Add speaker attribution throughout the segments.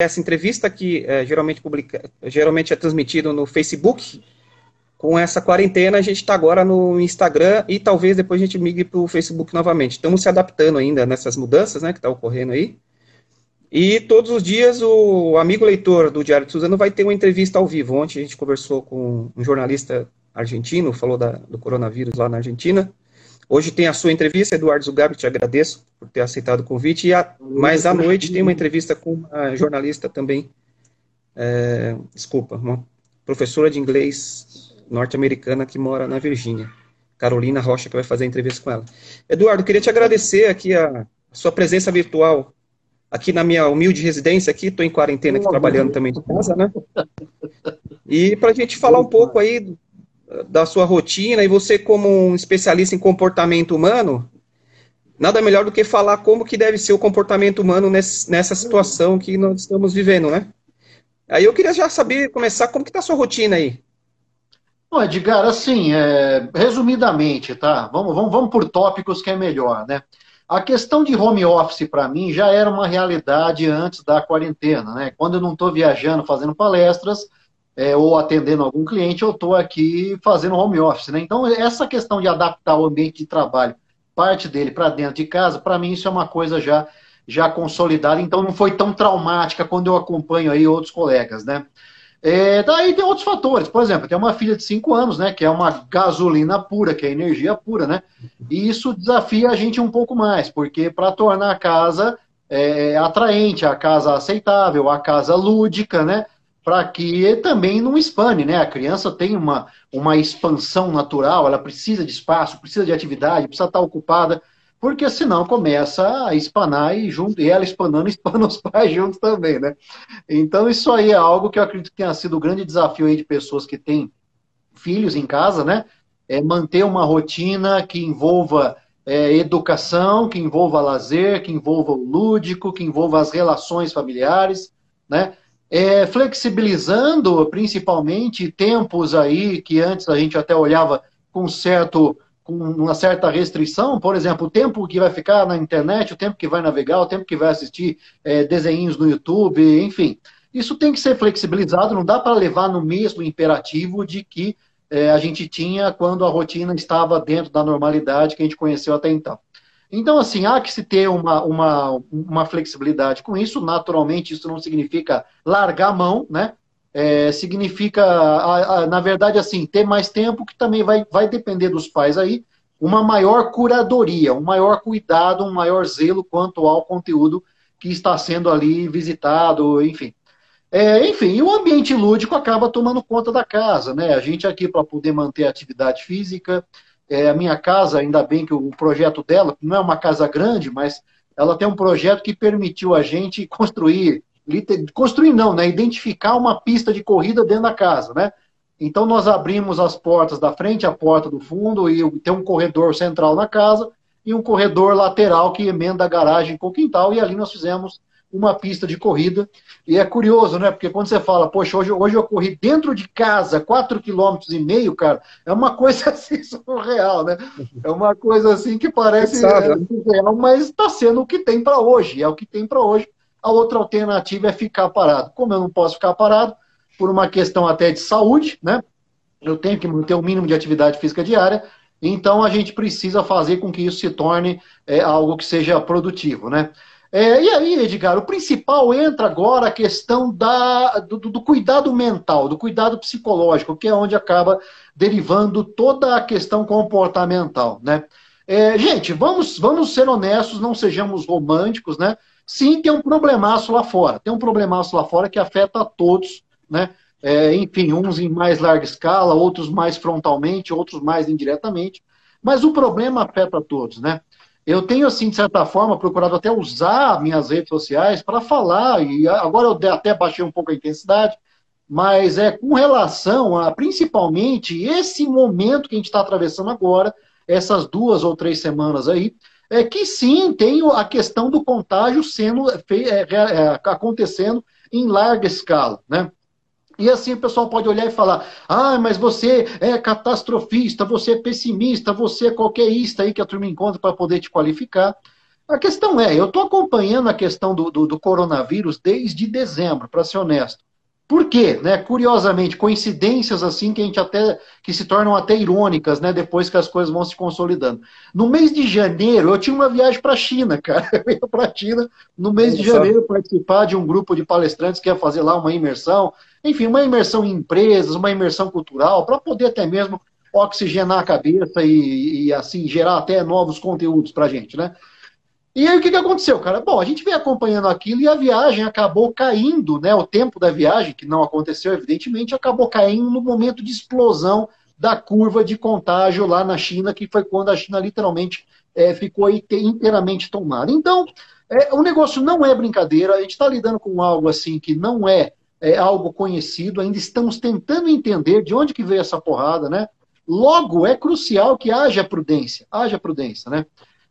Speaker 1: essa entrevista que é, geralmente, publica, geralmente é transmitido no Facebook. Com essa quarentena, a gente está agora no Instagram e talvez depois a gente migre para o Facebook novamente. Estamos se adaptando ainda nessas mudanças né, que está ocorrendo aí. E todos os dias o amigo leitor do Diário de Suzano vai ter uma entrevista ao vivo. Ontem a gente conversou com um jornalista argentino, falou da, do coronavírus lá na Argentina. Hoje tem a sua entrevista, Eduardo Zugabi, te agradeço por ter aceitado o convite. E a, mais à noite tem uma entrevista com uma jornalista também, é, desculpa, uma professora de inglês norte-americana que mora na Virgínia, Carolina Rocha, que vai fazer a entrevista com ela. Eduardo, queria te agradecer aqui a, sua presença virtual aqui na minha humilde residência aqui, estou em quarentena aqui trabalhando também de casa, né? E para a gente falar um pouco aí da sua rotina e você como um especialista em comportamento humano, nada melhor do que falar como que deve ser o comportamento humano nesse, nessa situação que nós estamos vivendo, né? Aí eu queria já saber, começar, como que tá a sua rotina aí?
Speaker 2: Bom, Edgar, assim, é, resumidamente, tá? Vamos, vamos, vamos por tópicos que é melhor, né? A questão de home office para mim já era uma realidade antes da quarentena, né? Quando eu não estou viajando, fazendo palestras, é, ou atendendo algum cliente, eu estou aqui fazendo home office. Né? Então, essa questão de adaptar o ambiente de trabalho, parte dele para dentro de casa, para mim isso é uma coisa já, já consolidada, então não foi tão traumática quando eu acompanho aí outros colegas. Né? É, daí tem outros fatores, por exemplo, tem uma filha de 5 anos, né, que é uma gasolina pura, que é energia pura, né? E isso desafia a gente um pouco mais, porque para tornar a casa é, atraente, a casa aceitável, a casa lúdica, né? Para que também não expane, né? A criança tem uma, uma expansão natural, ela precisa de espaço, precisa de atividade, precisa estar ocupada, porque senão começa a espanar e junto, e ela espanando, espana os pais juntos também, né? Então isso aí é algo que eu acredito que tenha sido o grande desafio aí de pessoas que têm filhos em casa, né? É manter uma rotina que envolva é, educação, que envolva lazer, que envolva o lúdico, que envolva as relações familiares, né? É, flexibilizando principalmente tempos aí que antes a gente até olhava com certo com uma certa restrição, por exemplo, o tempo que vai ficar na internet, o tempo que vai navegar, o tempo que vai assistir é, desenhos no YouTube, enfim. Isso tem que ser flexibilizado, não dá para levar no mesmo imperativo de que é, a gente tinha quando a rotina estava dentro da normalidade que a gente conheceu até então. Então, assim, há que se ter uma, uma, uma flexibilidade com isso. Naturalmente, isso não significa largar a mão, né? É, significa, a, a, na verdade, assim, ter mais tempo, que também vai, vai depender dos pais aí, uma maior curadoria, um maior cuidado, um maior zelo quanto ao conteúdo que está sendo ali visitado, enfim. É, enfim, o ambiente lúdico acaba tomando conta da casa, né? A gente aqui para poder manter a atividade física, é, a minha casa, ainda bem que o projeto dela não é uma casa grande, mas ela tem um projeto que permitiu a gente construir, construir não, né? Identificar uma pista de corrida dentro da casa, né? Então nós abrimos as portas da frente, a porta do fundo, e tem um corredor central na casa e um corredor lateral que emenda a garagem com o quintal, e ali nós fizemos uma pista de corrida. E é curioso, né? Porque quando você fala, poxa, hoje, hoje eu corri dentro de casa, 4,5 km e meio, cara, é uma coisa assim surreal, né? É uma coisa assim que parece é, né? surreal, mas está sendo o que tem para hoje. É o que tem para hoje. A outra alternativa é ficar parado. Como eu não posso ficar parado, por uma questão até de saúde, né? Eu tenho que manter o mínimo de atividade física diária, então a gente precisa fazer com que isso se torne é, algo que seja produtivo, né? É, e aí, Edgar, o principal entra agora a questão da, do, do, cuidado mental, do cuidado psicológico, que é onde acaba derivando toda a questão comportamental, né? É, gente, vamos, vamos ser honestos, não sejamos românticos, né? Sim, tem um problemaço lá fora. Tem um problemaço lá fora que afeta a todos, né? É, enfim, uns em mais larga escala, outros mais frontalmente, outros mais indiretamente. Mas o problema afeta a todos, né? Eu tenho, assim, de certa forma, procurado até usar minhas redes sociais para falar, e agora eu até baixei um pouco a intensidade, mas é com relação a, principalmente, esse momento que a gente está atravessando agora, essas duas ou três semanas aí, é que sim, tem a questão do contágio sendo é, é, acontecendo em larga escala, né? E assim o pessoal pode olhar e falar: ah, mas você é catastrofista, você é pessimista, você é qualquer ista aí que a turma encontra para poder te qualificar. A questão é, eu estou acompanhando a questão do, do, do coronavírus desde dezembro, para ser honesto. Por quê? Né? Curiosamente, coincidências assim que a gente até que se tornam até irônicas, né? Depois que as coisas vão se consolidando. No mês de janeiro, eu tinha uma viagem para a China, cara. Eu ia para a China no mês de janeiro participar de um grupo de palestrantes que ia fazer lá uma imersão, enfim, uma imersão em empresas, uma imersão cultural, para poder até mesmo oxigenar a cabeça e, e assim gerar até novos conteúdos para a gente, né? E aí o que, que aconteceu, cara? Bom, a gente vem acompanhando aquilo e a viagem acabou caindo, né? O tempo da viagem, que não aconteceu, evidentemente, acabou caindo no momento de explosão da curva de contágio lá na China, que foi quando a China literalmente é, ficou inteiramente tomada. Então, é, o negócio não é brincadeira, a gente está lidando com algo assim que não é, é algo conhecido, ainda estamos tentando entender de onde que veio essa porrada, né? Logo, é crucial que haja prudência, haja prudência, né?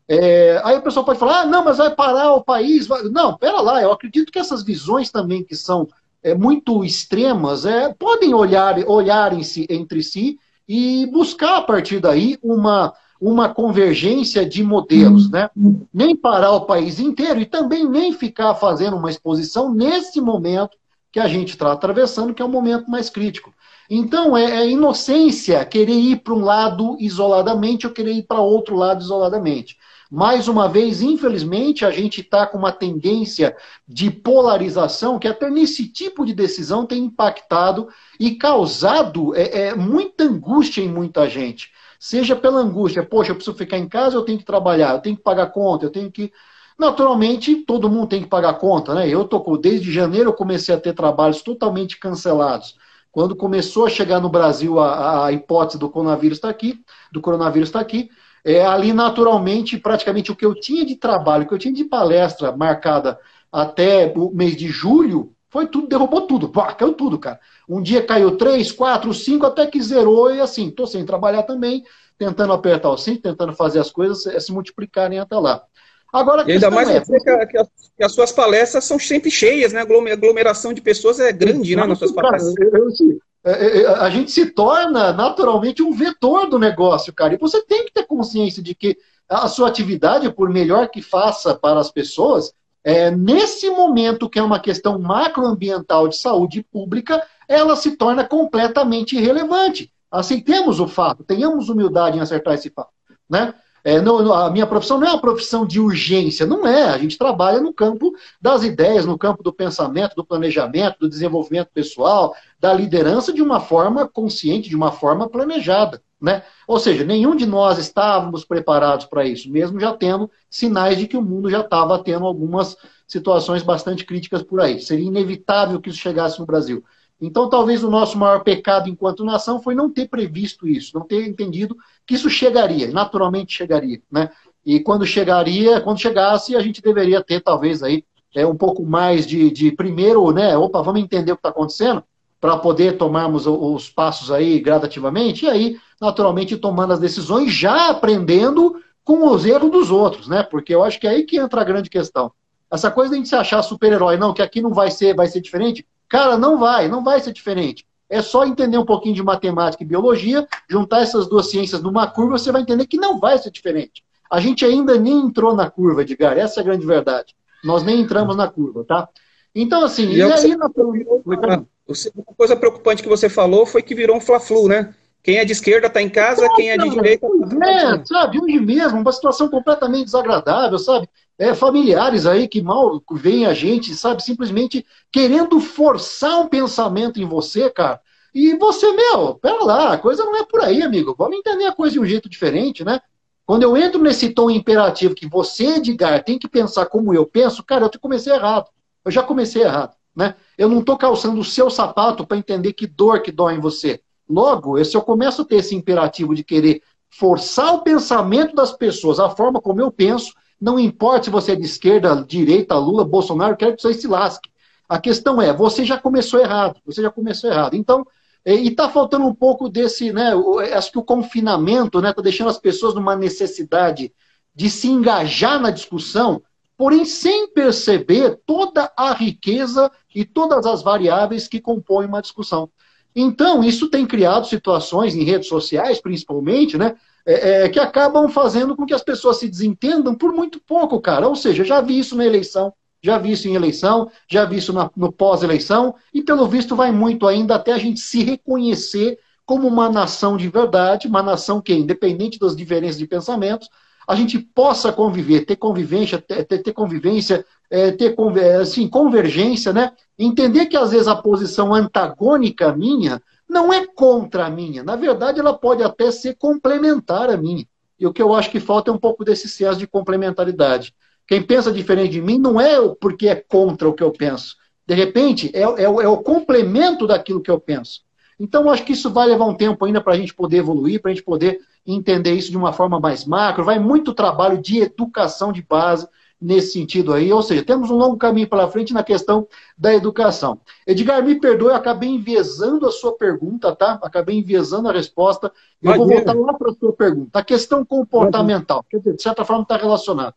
Speaker 2: É, aí o pessoal pode falar, ah, não, mas vai parar o país. Vai... Não, pera lá, eu acredito que essas visões também que são é, muito extremas é, podem olhar, olhar em si, entre si e buscar a partir daí uma, uma convergência de modelos, né? Nem parar o país inteiro e também nem ficar fazendo uma exposição nesse momento que a gente está atravessando, que é o momento mais crítico. Então, é, é inocência querer ir para um lado isoladamente ou querer ir para outro lado isoladamente. Mais uma vez, infelizmente, a gente está com uma tendência de polarização que até nesse tipo de decisão tem impactado e causado é, é, muita angústia em muita gente. Seja pela angústia, poxa, eu preciso ficar em casa, eu tenho que trabalhar, eu tenho que pagar conta, eu tenho que. Naturalmente, todo mundo tem que pagar conta, né? Eu tô desde janeiro eu comecei a ter trabalhos totalmente cancelados. Quando começou a chegar no Brasil a, a hipótese do coronavírus está aqui, do coronavírus está aqui, é, ali naturalmente, praticamente o que eu tinha de trabalho, o que eu tinha de palestra marcada até o mês de julho, foi tudo, derrubou tudo, pá, caiu tudo, cara. Um dia caiu três, quatro, cinco, até que zerou, e assim, tô sem trabalhar também, tentando apertar o cinto, tentando fazer as coisas se multiplicarem até lá. Agora,
Speaker 1: e ainda mais é, que, as, que, as, suas palestras são sempre cheias, né? A aglomeração de pessoas é grande, né? Nas suas palestras.
Speaker 2: Eu, é, é, é, a gente se torna naturalmente um vetor do negócio, cara. E você tem que ter consciência de que a sua atividade, por melhor que faça para as pessoas, é, nesse momento que é uma questão macroambiental de saúde pública, ela se torna completamente irrelevante. Aceitemos o fato, tenhamos humildade em acertar esse fato. Né? É, não, a minha profissão não é uma profissão de urgência, não é. A gente trabalha no campo das ideias, no campo do pensamento, do planejamento, do desenvolvimento pessoal, da liderança de uma forma consciente, de uma forma planejada. Né? Ou seja, nenhum de nós estávamos preparados para isso, mesmo já tendo sinais de que o mundo já estava tendo algumas situações bastante críticas por aí. Seria inevitável que isso chegasse no Brasil. Então, talvez o nosso maior pecado enquanto nação foi não ter previsto isso, não ter entendido que isso chegaria, naturalmente chegaria, né? E quando chegaria, quando chegasse, a gente deveria ter talvez aí é, um pouco mais de, de primeiro, né? Opa, vamos entender o que está acontecendo para poder tomarmos os passos aí gradativamente e aí, naturalmente, tomando as decisões, já aprendendo com os erros dos outros, né? Porque eu acho que é aí que entra a grande questão. Essa coisa de a gente se achar super-herói, não, que aqui não vai ser, vai ser diferente, Cara, não vai, não vai ser diferente. É só entender um pouquinho de matemática e biologia, juntar essas duas ciências numa curva, você vai entender que não vai ser diferente. A gente ainda nem entrou na curva, Edgar, essa é a grande verdade. Nós nem entramos na curva, tá? Então, assim, e,
Speaker 1: e aí... Na... Uma coisa preocupante que você falou foi que virou um fla-flu, né? Quem é de esquerda está em casa, quem é de direita... Tá
Speaker 2: é, sabe, hoje mesmo, uma situação completamente desagradável, sabe? É, familiares aí que mal veem a gente, sabe, simplesmente querendo forçar um pensamento em você, cara. E você, meu, pera lá, a coisa não é por aí, amigo. Vamos entender a coisa de um jeito diferente, né? Quando eu entro nesse tom imperativo que você, Edgar, tem que pensar como eu penso, cara, eu comecei errado. Eu já comecei errado, né? Eu não estou calçando o seu sapato para entender que dor que dói em você. Logo, se eu começo a ter esse imperativo de querer forçar o pensamento das pessoas, a forma como eu penso, não importa se você é de esquerda, direita, Lula, Bolsonaro, quero que você se lasque. A questão é, você já começou errado, você já começou errado. Então, e está faltando um pouco desse, né? Acho que o confinamento está né, tá deixando as pessoas numa necessidade de se engajar na discussão, porém sem perceber toda a riqueza e todas as variáveis que compõem uma discussão. Então, isso tem criado situações em redes sociais, principalmente, né? É, é, que acabam fazendo com que as pessoas se desentendam por muito pouco, cara. Ou seja, já vi isso na eleição, já vi isso em eleição, já vi isso na, no pós-eleição, e pelo visto vai muito ainda até a gente se reconhecer como uma nação de verdade, uma nação que, independente das diferenças de pensamentos, a gente possa conviver, ter convivência, ter, ter convivência, é, ter assim, convergência, né? Entender que às vezes a posição antagônica minha não é contra a minha. Na verdade, ela pode até ser complementar a minha. E o que eu acho que falta é um pouco desse senso de complementaridade. Quem pensa diferente de mim não é porque é contra o que eu penso. De repente, é, é, é o complemento daquilo que eu penso. Então, eu acho que isso vai levar um tempo ainda para a gente poder evoluir, para a gente poder entender isso de uma forma mais macro. Vai muito trabalho de educação de base nesse sentido aí. Ou seja, temos um longo caminho pela frente na questão da educação. Edgar, me perdoe, eu acabei enviesando a sua pergunta, tá? Acabei enviesando a resposta. Eu vou voltar lá para a sua pergunta. A questão comportamental, quer dizer, de certa forma está relacionada.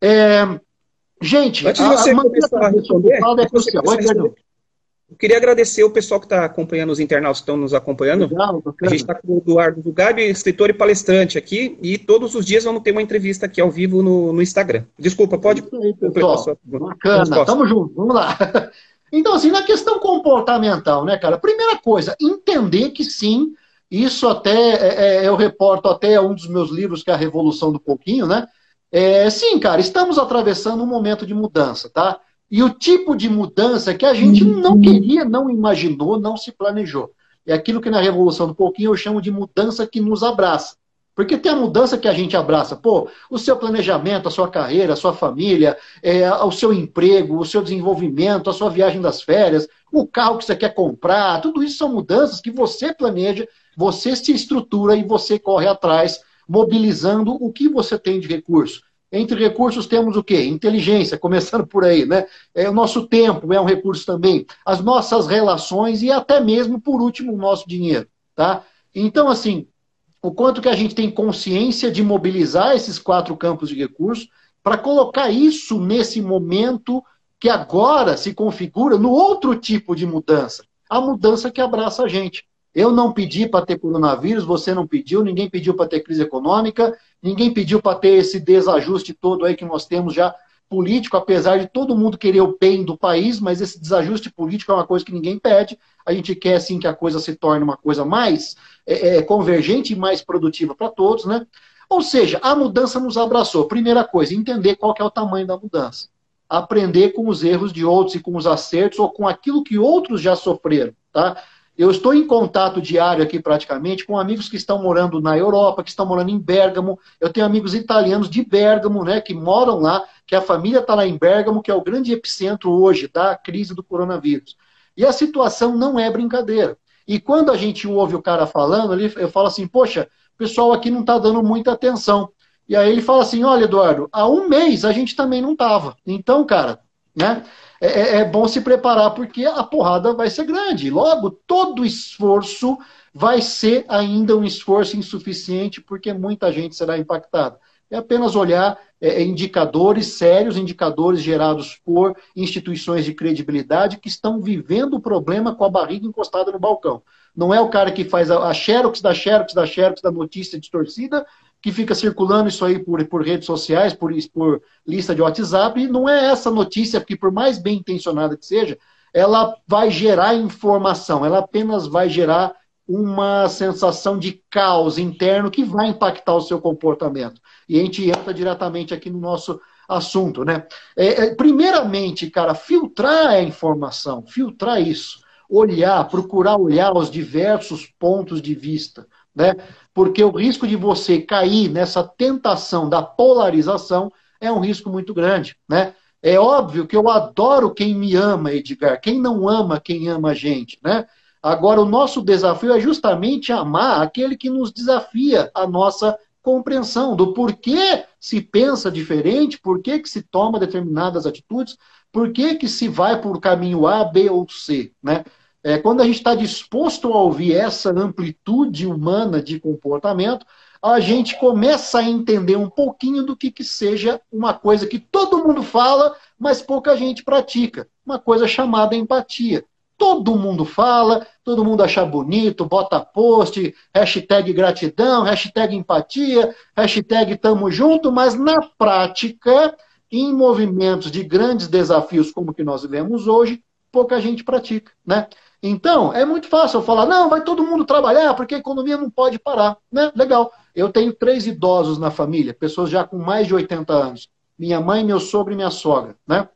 Speaker 2: É, gente,
Speaker 1: Antes de você a, a começar a responder, é crucial. Eu queria agradecer o pessoal que está acompanhando, os internautas que estão nos acompanhando. Legal, a gente está com o Eduardo Zugabi, escritor e palestrante aqui, e todos os dias vamos ter uma entrevista aqui ao vivo no, no Instagram. Desculpa, pode
Speaker 2: aí, completar sua Bacana, tamo junto, vamos lá. Então, assim, na questão comportamental, né, cara? Primeira coisa, entender que sim, isso até é, é, eu reporto até um dos meus livros, que é a Revolução do Pouquinho, né? É, sim, cara, estamos atravessando um momento de mudança, tá? E o tipo de mudança que a gente não queria, não imaginou, não se planejou. É aquilo que na Revolução do Pouquinho eu chamo de mudança que nos abraça. Porque tem a mudança que a gente abraça. Pô, o seu planejamento, a sua carreira, a sua família, é, o seu emprego, o seu desenvolvimento, a sua viagem das férias, o carro que você quer comprar, tudo isso são mudanças que você planeja, você se estrutura e você corre atrás mobilizando o que você tem de recurso. Entre recursos temos o quê? Inteligência, começando por aí, né? É, o nosso tempo é um recurso também. As nossas relações e até mesmo, por último, o nosso dinheiro, tá? Então, assim, o quanto que a gente tem consciência de mobilizar esses quatro campos de recursos para colocar isso nesse momento que agora se configura no outro tipo de mudança, a mudança que abraça a gente. Eu não pedi para ter coronavírus, você não pediu, ninguém pediu para ter crise econômica, ninguém pediu para ter esse desajuste todo aí que nós temos já político, apesar de todo mundo querer o bem do país, mas esse desajuste político é uma coisa que ninguém pede. A gente quer sim que a coisa se torne uma coisa mais é, é, convergente e mais produtiva para todos, né? Ou seja, a mudança nos abraçou. Primeira coisa, entender qual é o tamanho da mudança. Aprender com os erros de outros e com os acertos ou com aquilo que outros já sofreram, tá? Eu estou em contato diário aqui praticamente com amigos que estão morando na Europa, que estão morando em Bergamo. Eu tenho amigos italianos de Bergamo, né, que moram lá, que a família está lá em Bergamo, que é o grande epicentro hoje da crise do coronavírus. E a situação não é brincadeira. E quando a gente ouve o cara falando, eu falo assim, poxa, o pessoal aqui não está dando muita atenção. E aí ele fala assim, olha, Eduardo, há um mês a gente também não estava. Então, cara, né? É, é, é bom se preparar porque a porrada vai ser grande. Logo, todo esforço vai ser ainda um esforço insuficiente porque muita gente será impactada. É apenas olhar é, é, indicadores sérios, indicadores gerados por instituições de credibilidade que estão vivendo o problema com a barriga encostada no balcão. Não é o cara que faz a, a xerox da xerox da xerox da notícia distorcida que fica circulando isso aí por, por redes sociais, por, por lista de WhatsApp, e não é essa notícia que, por mais bem intencionada que seja, ela vai gerar informação, ela apenas vai gerar uma sensação de caos interno que vai impactar o seu comportamento. E a gente entra diretamente aqui no nosso assunto, né? É, é, primeiramente, cara, filtrar a informação, filtrar isso, olhar, procurar olhar os diversos pontos de vista, né? Porque o risco de você cair nessa tentação da polarização é um risco muito grande, né? É óbvio que eu adoro quem me ama, Edgar. Quem não ama quem ama a gente, né? Agora, o nosso desafio é justamente amar aquele que nos desafia a nossa compreensão do porquê se pensa diferente, por que, se toma determinadas atitudes, por que se vai por caminho A, B ou C, né? É, quando a gente está disposto a ouvir essa amplitude humana de comportamento, a gente começa a entender um pouquinho do que, que seja uma coisa que todo mundo fala, mas pouca gente pratica. Uma coisa chamada empatia. todo mundo fala, todo mundo acha bonito, bota post, hashtag gratidão, hashtag empatia, hashtag tamo junto, mas na prática, em movimentos de grandes desafios como que nós vivemos hoje, pouca gente pratica, né? Então, é muito fácil eu falar, não, vai todo mundo trabalhar, porque a economia não pode parar, né? Legal. Eu tenho três idosos na família, pessoas já com mais de 80 anos. Minha mãe, meu sogro e minha sogra, né?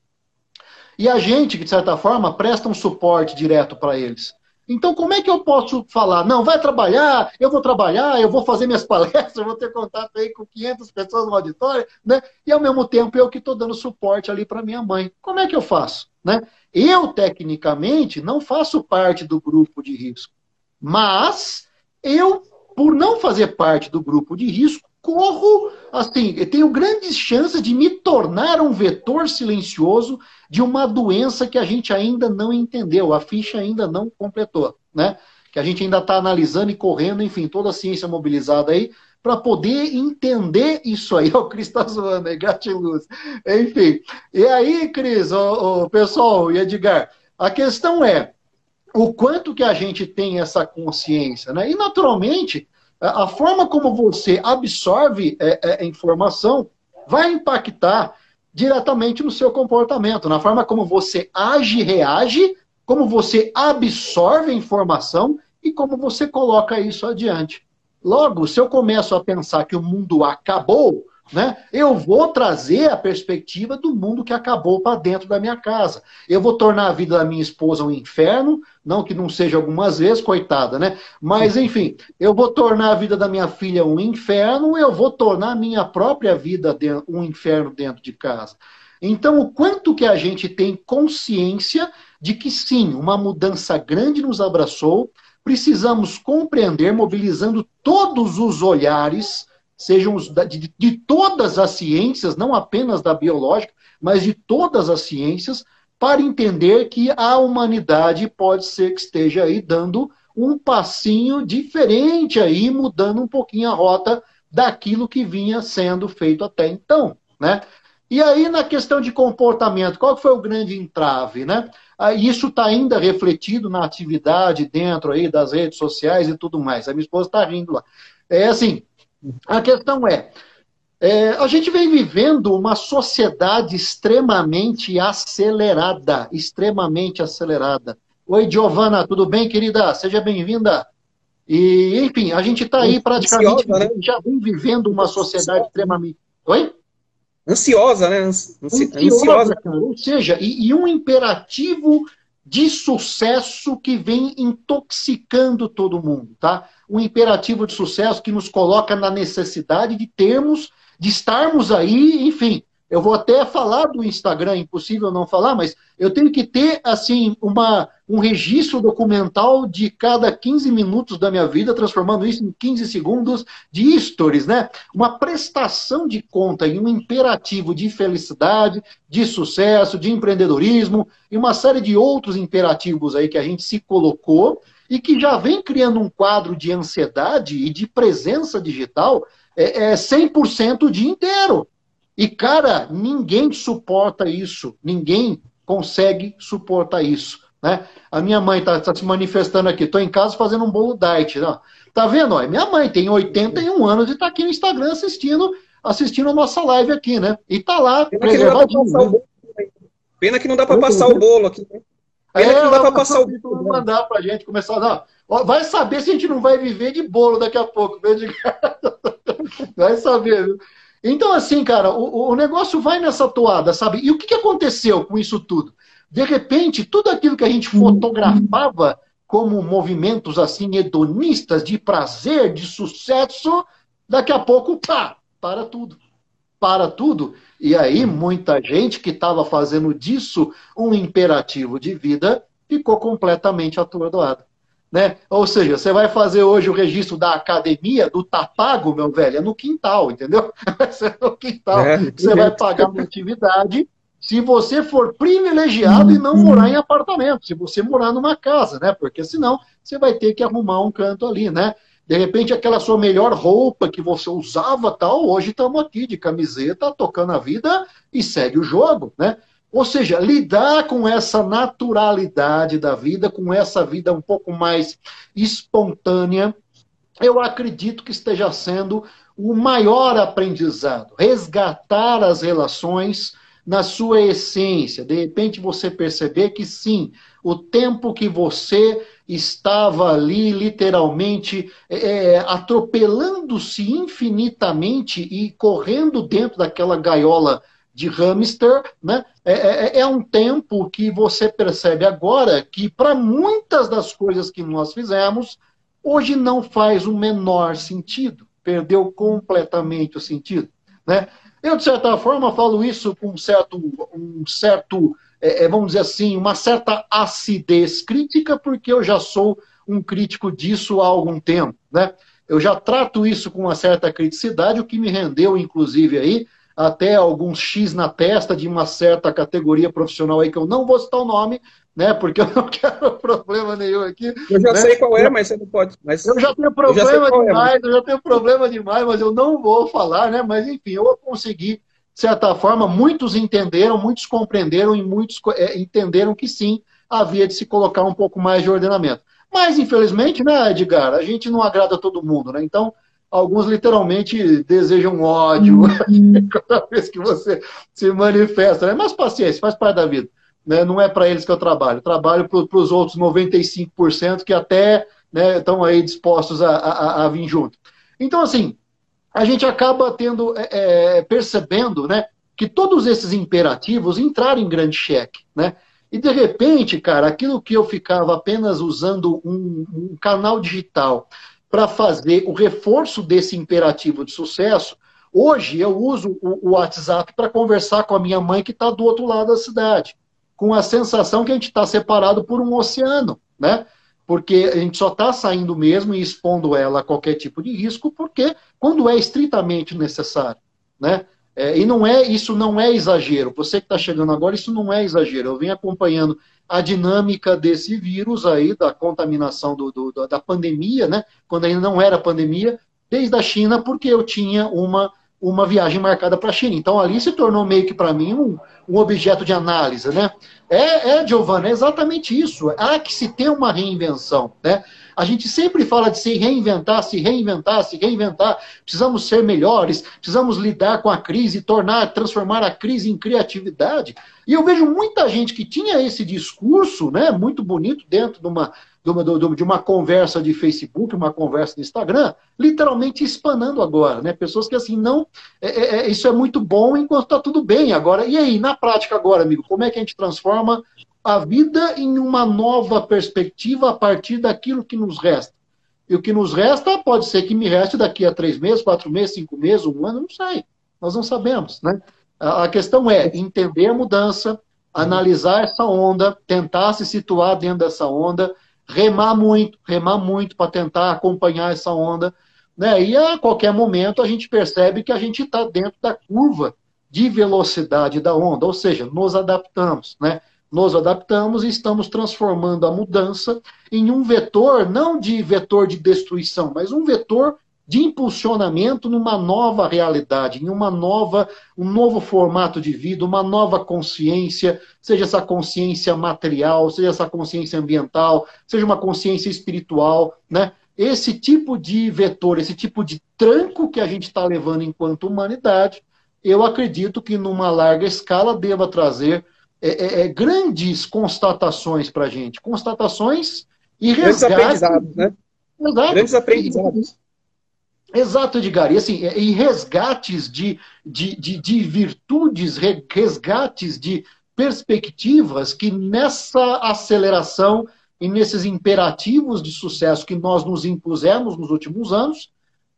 Speaker 2: E a gente, de certa forma, presta um suporte direto para eles. Então, como é que eu posso falar? Não, vai trabalhar, eu vou trabalhar, eu vou fazer minhas palestras, eu vou ter contato aí com 500 pessoas no auditório, né? E ao mesmo tempo eu que estou dando suporte ali para minha mãe. Como é que eu faço? Né? Eu, tecnicamente, não faço parte do grupo de risco, mas eu, por não fazer parte do grupo de risco, corro, assim, eu tenho grandes chances de me tornar um vetor silencioso de uma doença que a gente ainda não entendeu, a ficha ainda não completou, né? Que a gente ainda está analisando e correndo, enfim, toda a ciência mobilizada aí para poder entender isso aí. O Cris está zoando aí, gratiluz. Enfim. E aí, Cris, o, o pessoal e Edgar, a questão é o quanto que a gente tem essa consciência, né? E naturalmente a forma como você absorve é, é, informação vai impactar diretamente no seu comportamento, na forma como você age, reage, como você absorve a informação e como você coloca isso adiante. Logo, se eu começo a pensar que o mundo acabou, né? Eu vou trazer a perspectiva do mundo que acabou para dentro da minha casa. Eu vou tornar a vida da minha esposa um inferno, não que não seja algumas vezes, coitada, né? Mas, enfim, eu vou tornar a vida da minha filha um inferno, eu vou tornar a minha própria vida um inferno dentro de casa. Então, o quanto que a gente tem consciência de que sim, uma mudança grande nos abraçou, precisamos compreender, mobilizando todos os olhares sejam os de, de todas as ciências, não apenas da biológica, mas de todas as ciências, para entender que a humanidade pode ser que esteja aí dando um passinho diferente aí, mudando um pouquinho a rota daquilo que vinha sendo feito até então, né? E aí, na questão de comportamento, qual foi o grande entrave, né? Ah, isso está ainda refletido na atividade dentro aí das redes sociais e tudo mais. A minha esposa está rindo lá. É assim, a questão é, é, a gente vem vivendo uma sociedade extremamente acelerada, extremamente acelerada. Oi, Giovana, tudo bem, querida? Seja bem-vinda. E, enfim, a gente está aí praticamente, né? já vem vivendo uma sociedade extremamente... Oi?
Speaker 1: Ansiosa, né?
Speaker 2: Ansi... Ansiosa, Ansiosa. Cara. Ou seja, e, e um imperativo de sucesso que vem intoxicando todo mundo, tá? Um imperativo de sucesso que nos coloca na necessidade de termos, de estarmos aí, enfim, eu vou até falar do Instagram, impossível não falar, mas eu tenho que ter assim uma, um registro documental de cada 15 minutos da minha vida, transformando isso em 15 segundos de stories, né? Uma prestação de conta e um imperativo de felicidade, de sucesso, de empreendedorismo e uma série de outros imperativos aí que a gente se colocou e que já vem criando um quadro de ansiedade e de presença digital é, é 100% o dia inteiro. E, cara, ninguém suporta isso. Ninguém consegue suportar isso. Né? A minha mãe está tá se manifestando aqui. Estou em casa fazendo um bolo diet. Ó. Tá vendo? Ó? Minha mãe tem 81 anos e está aqui no Instagram assistindo, assistindo a nossa live aqui, né? E tá lá,
Speaker 1: Pena preservadinho. Que né? Pena que não dá para passar o bolo aqui. Né?
Speaker 2: Pena é, que não dá para passar o bolo. mandar para gente começar. Vai saber se a gente não vai viver de bolo daqui a pouco. Vai saber, viu? Então, assim, cara, o, o negócio vai nessa toada, sabe? E o que, que aconteceu com isso tudo? De repente, tudo aquilo que a gente fotografava como movimentos assim hedonistas, de prazer, de sucesso, daqui a pouco, pá, para tudo. Para tudo. E aí, muita gente que estava fazendo disso um imperativo de vida ficou completamente atordoada. Né? Ou seja, você vai fazer hoje o registro da academia, do tapago, meu velho, é no quintal, entendeu? Ser no quintal. É, você vai pagar uma atividade se você for privilegiado e não morar em apartamento, se você morar numa casa, né? Porque senão você vai ter que arrumar um canto ali, né? De repente, aquela sua melhor roupa que você usava tal, hoje estamos aqui de camiseta, tocando a vida e segue o jogo, né? Ou seja, lidar com essa naturalidade da vida, com essa vida um pouco mais espontânea, eu acredito que esteja sendo o maior aprendizado. Resgatar as relações na sua essência. De repente você perceber que sim, o tempo que você estava ali literalmente é, é, atropelando-se infinitamente e correndo dentro daquela gaiola de hamster, né? É, é, é um tempo que você percebe agora que para muitas das coisas que nós fizemos hoje não faz o menor sentido, perdeu completamente o sentido, né? Eu de certa forma falo isso com um certo, um certo é, é, vamos dizer assim, uma certa acidez crítica, porque eu já sou um crítico disso há algum tempo, né? Eu já trato isso com uma certa criticidade, o que me rendeu, inclusive, aí, até alguns X na testa de uma certa categoria profissional aí, que eu não vou citar o nome, né? Porque eu não quero problema nenhum aqui.
Speaker 1: Eu já
Speaker 2: né?
Speaker 1: sei qual é, mas você não pode. Mas...
Speaker 2: Eu já tenho problema eu já demais, é, mas... eu já tenho problema demais, mas eu não vou falar, né? Mas enfim, eu consegui de certa forma, muitos entenderam, muitos compreenderam e muitos é, entenderam que sim, havia de se colocar um pouco mais de ordenamento. Mas, infelizmente, né, Edgar, a gente não agrada todo mundo, né? Então, alguns literalmente desejam ódio uhum. cada vez que você se manifesta, né? Mas paciência, faz parte da vida. Né? Não é para eles que eu trabalho. Eu trabalho para os outros 95% que até né, estão aí dispostos a, a, a vir junto. Então, assim, a gente acaba tendo, é, é, percebendo, né, que todos esses imperativos entraram em grande cheque, né? E de repente, cara, aquilo que eu ficava apenas usando um, um canal digital para fazer o reforço desse imperativo de sucesso, hoje eu uso o, WhatsApp para conversar com a minha mãe que está do outro lado da cidade, com a sensação que a gente está separado por um oceano, né? porque a gente só está saindo mesmo e expondo ela a qualquer tipo de risco, porque quando é estritamente necessário, né? É, e não é isso não é exagero. Você que está chegando agora, isso não é exagero. Eu venho acompanhando a dinâmica desse vírus aí, da contaminação do, do, da pandemia, né? Quando ainda não era pandemia, desde a China, porque eu tinha uma uma viagem marcada para a China. Então ali se tornou meio que para mim um, um, objeto de análise, né? É, é, Giovanna, é exatamente isso. Há que se ter uma reinvenção, né? A gente sempre fala de se reinventar, se reinventar, se reinventar. Precisamos ser melhores, precisamos lidar com a crise, tornar, transformar a crise em criatividade. E eu vejo muita gente que tinha esse discurso, né, muito bonito dentro de uma de uma conversa de Facebook, uma conversa de Instagram, literalmente espanando agora, né? Pessoas que assim, não. É, é, é isso é muito bom enquanto está tudo bem. Agora, e aí, na prática agora, amigo, como é que a gente transforma a vida em uma nova perspectiva a partir daquilo que nos resta? E o que nos resta pode ser que me reste daqui a três meses, quatro meses, cinco meses, um ano, não sei. Nós não sabemos, né? A questão é entender a mudança, analisar essa onda, tentar se situar dentro dessa onda, remar muito, remar muito para tentar acompanhar essa onda. Né? E a qualquer momento a gente percebe que a gente está dentro da curva de velocidade da onda, ou seja, nos adaptamos. Né? Nos adaptamos e estamos transformando a mudança em um vetor, não de vetor de destruição, mas um vetor de impulsionamento numa nova realidade, em uma nova, um novo formato de vida, uma nova consciência, seja essa consciência material, seja essa consciência ambiental, seja uma consciência espiritual, né? Esse tipo de vetor, esse tipo de tranco que a gente está levando enquanto humanidade, eu acredito que numa larga escala deva trazer é, é, é grandes constatações para a gente, constatações e resgates. Grandes aprendizados, né? Exato. Grandes aprendizados Exato, Edgar. E, assim, e resgates de, de, de, de virtudes, resgates de perspectivas que nessa aceleração e nesses imperativos de sucesso que nós nos impusemos nos últimos anos,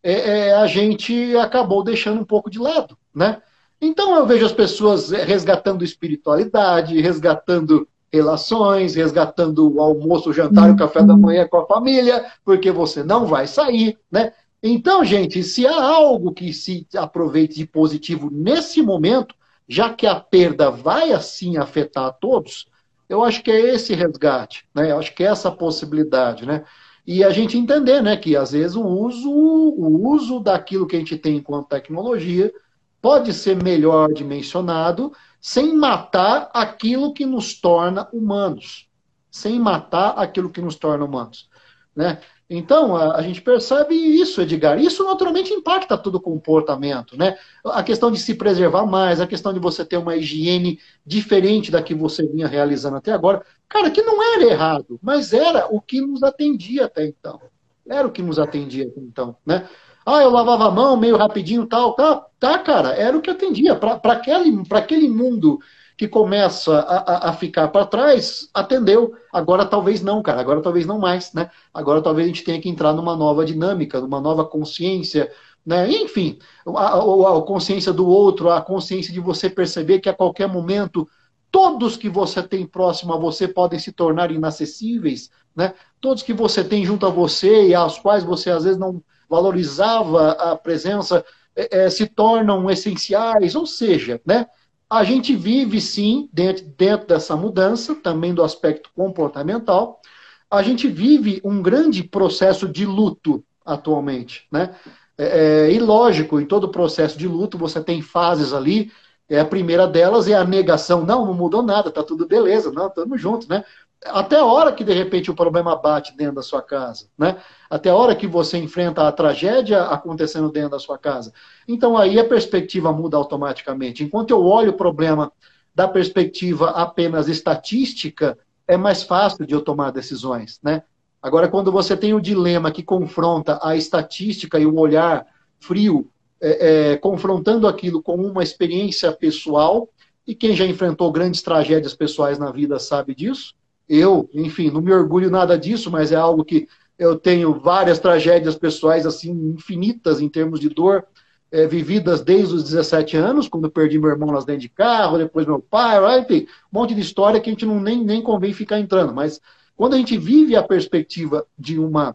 Speaker 2: é, é, a gente acabou deixando um pouco de lado, né? Então eu vejo as pessoas resgatando espiritualidade, resgatando relações, resgatando o almoço, o jantar, o café da manhã com a família, porque você não vai sair, né? Então, gente, se há algo que se aproveite de positivo nesse momento, já que a perda vai assim afetar a todos, eu acho que é esse resgate, né? Eu acho que é essa possibilidade, né? E a gente entender, né, que às vezes o uso, o uso daquilo que a gente tem enquanto tecnologia pode ser melhor dimensionado sem matar aquilo que nos torna humanos. Sem matar aquilo que nos torna humanos. Né? Então, a, a, gente percebe isso, Edgar. Isso naturalmente impacta todo o comportamento, né? A questão de se preservar mais, a questão de você ter uma higiene diferente da que você vinha realizando até agora. Cara, que não era errado, mas era o que nos atendia até então. Era o que nos atendia até então, né? Ah, eu lavava a mão meio rapidinho, tal, tá, tá, cara, era o que atendia. Para aquele, aquele mundo que começa a, a, a ficar para trás, atendeu. Agora talvez não, cara. Agora talvez não mais, né? Agora talvez a gente tenha que entrar numa nova dinâmica, numa nova consciência, né? Enfim, a, a, a consciência do outro, a consciência de você perceber que a qualquer momento todos que você tem próximo a você podem se tornar inacessíveis, né? Todos que você tem junto a você e aos quais você às vezes não valorizava a presença é, é, se tornam essenciais, ou seja, né? A gente vive, sim, dentro, dentro dessa mudança, também do aspecto comportamental, a gente vive um grande processo de luto atualmente, né? É, é, e lógico, em todo processo de luto você tem fases ali, é, a primeira delas é a negação, não, não mudou nada, tá tudo beleza, não, estamos juntos, né? Até a hora que de repente o problema bate dentro da sua casa, né? Até a hora que você enfrenta a tragédia acontecendo dentro da sua casa. Então aí a perspectiva muda automaticamente. Enquanto eu olho o problema da perspectiva apenas estatística, é mais fácil de eu tomar decisões, né? Agora, quando você tem o dilema que confronta a estatística e o olhar frio, é, é, confrontando aquilo com uma experiência pessoal, e quem já enfrentou grandes tragédias pessoais na vida sabe disso, eu, enfim, não me orgulho nada disso, mas é algo que eu tenho várias tragédias pessoais assim infinitas em termos de dor, é, vividas desde os 17 anos, quando perdi meu irmão nas dentro de carro, depois meu pai, enfim, um monte de história que a gente não nem, nem convém ficar entrando. Mas quando a gente vive a perspectiva de uma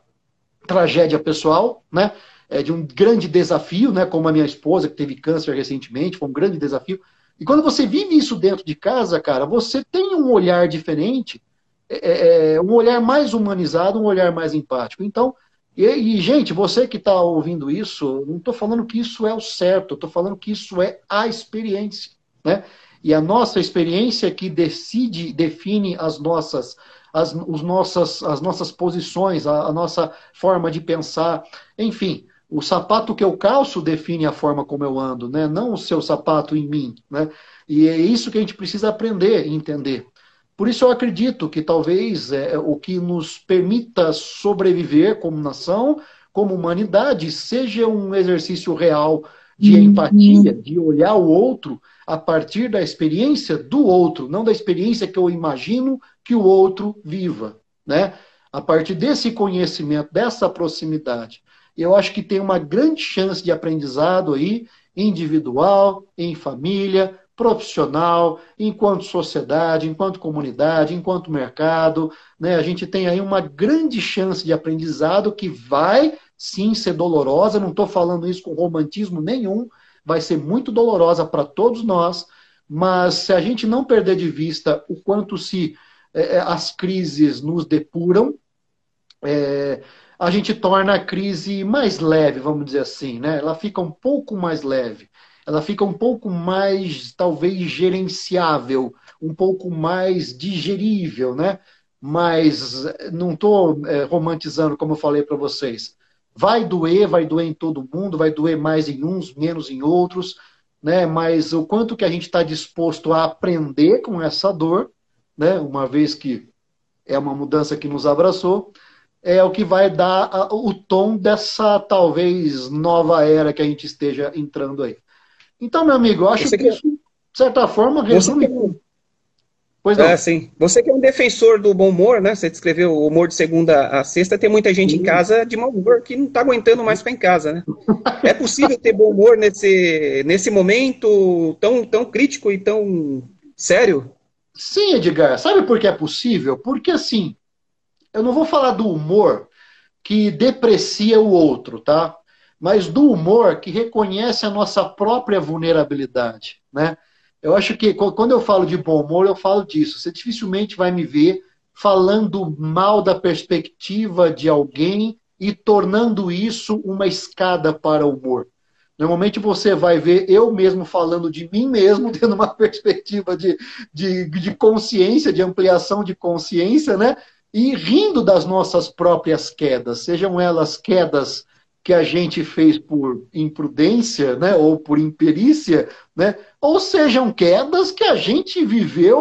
Speaker 2: tragédia pessoal, né, é, de um grande desafio, né, como a minha esposa, que teve câncer recentemente, foi um grande desafio. E quando você vive isso dentro de casa, cara, você tem um olhar diferente é, é, é, um olhar mais humanizado, um olhar mais empático. Então, e, e gente, você que está ouvindo isso, não estou falando que isso é o certo, estou falando que isso é a experiência, né? E a nossa experiência que decide, define as nossas, as, os nossas, as nossas posições, a, a nossa forma de pensar, enfim. O sapato que eu calço define a forma como eu ando, né? Não o seu sapato em mim, né? E é isso que a gente precisa aprender e entender. Por isso eu acredito que talvez é, o que nos permita sobreviver como nação, como humanidade, seja um exercício real de uhum. empatia, de olhar o outro a partir da experiência do outro, não da experiência que eu imagino que o outro viva, né? A partir desse conhecimento, dessa proximidade, eu acho que tem uma grande chance de aprendizado aí, individual, em família, profissional, enquanto sociedade, enquanto comunidade, enquanto mercado. Né? A gente tem aí uma grande chance de aprendizado que vai sim ser dolorosa, não estou falando isso com romantismo nenhum, vai ser muito dolorosa para todos nós, mas se a gente não perder de vista o quanto se é, é, as crises nos depuram, é, a gente torna a crise mais leve, vamos dizer assim, né? Ela fica um pouco mais leve ela fica um pouco mais, talvez, gerenciável, um pouco mais digerível, né? Mas não estou é, romantizando, como eu falei para vocês. Vai doer, vai doer em todo mundo, vai doer mais em uns, menos em outros, né? Mas o quanto que a gente está disposto a aprender com essa dor, né? Uma vez que é uma mudança que nos abraçou, é o que vai dar o tom dessa talvez nova era que a gente esteja entrando aí. Então, meu amigo, eu acho Você que, isso, de certa forma, resume.
Speaker 1: Pois não. É, sim. Você que é um defensor do bom humor, né? Você descreveu o humor de segunda a sexta, tem muita gente sim. em casa de mau humor que não está aguentando mais ficar em casa, né? é possível ter bom humor nesse, nesse momento tão, tão crítico e tão sério?
Speaker 2: Sim, Edgar. Sabe por que é possível? Porque, assim, eu não vou falar do humor que deprecia o outro, tá? Mas do humor que reconhece a nossa própria vulnerabilidade, né? Eu acho que quando eu falo de bom humor, eu falo disso. Você dificilmente vai me ver falando mal da perspectiva de alguém e tornando isso uma escada para o humor. Normalmente você vai ver eu mesmo falando de mim mesmo, tendo uma perspectiva de, de, de consciência, de ampliação de consciência, né? E rindo das nossas próprias quedas, sejam elas quedas que a gente fez por imprudência, né, ou por imperícia, né, ou sejam quedas que a gente viveu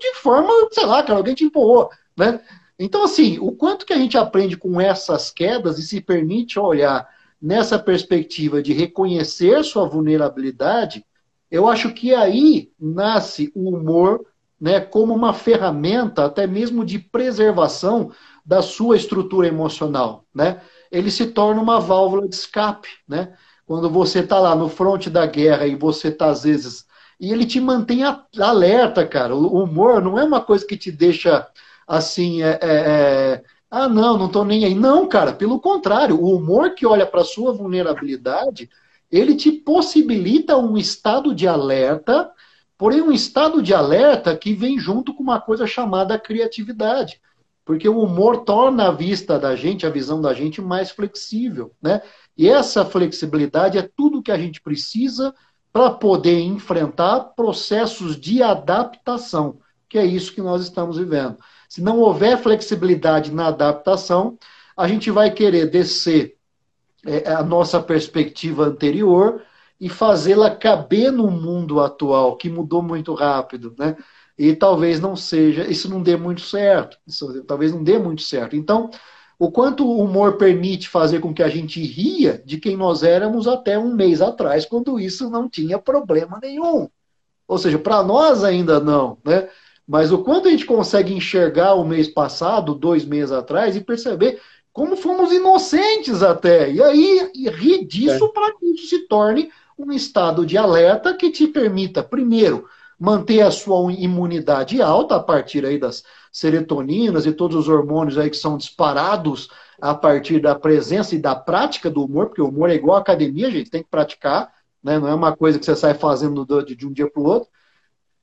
Speaker 2: de forma, sei lá, que alguém te empurrou, né? Então, assim, o quanto que a gente aprende com essas quedas e se permite olhar nessa perspectiva de reconhecer sua vulnerabilidade, eu acho que aí nasce o humor né, como uma ferramenta até mesmo de preservação da sua estrutura emocional. Né? Ele se torna uma válvula de escape. Né? Quando você está lá no fronte da guerra e você está, às vezes. E ele te mantém alerta, cara. O humor não é uma coisa que te deixa assim, é, é, é, ah, não, não estou nem aí. Não, cara, pelo contrário, o humor que olha para sua vulnerabilidade, ele te possibilita um estado de alerta, porém um estado de alerta que vem junto com uma coisa chamada criatividade. Porque o humor torna a vista da gente, a visão da gente mais flexível, né? E essa flexibilidade é tudo que a gente precisa para poder enfrentar processos de adaptação, que é isso que nós estamos vivendo. Se não houver flexibilidade na adaptação, a gente vai querer descer é, a nossa perspectiva anterior e fazê-la caber no mundo atual, que mudou muito rápido, né? E talvez não seja, isso não dê muito certo, isso, talvez não dê muito certo. Então, o quanto o humor permite fazer com que a gente ria de quem nós éramos até um mês atrás, quando isso não tinha problema nenhum. Ou seja, para nós ainda não, né? Mas o quanto a gente consegue enxergar o mês passado, dois meses atrás, e perceber como fomos inocentes até. E aí e rir disso é. para que isso se torne um estado de alerta que te permita, primeiro, manter a sua imunidade alta a partir aí das serotoninas e todos os hormônios aí que são disparados a partir da presença e da prática do humor, porque o humor é igual à academia, gente, tem que praticar, né? não é uma coisa que você sai fazendo de um dia para o outro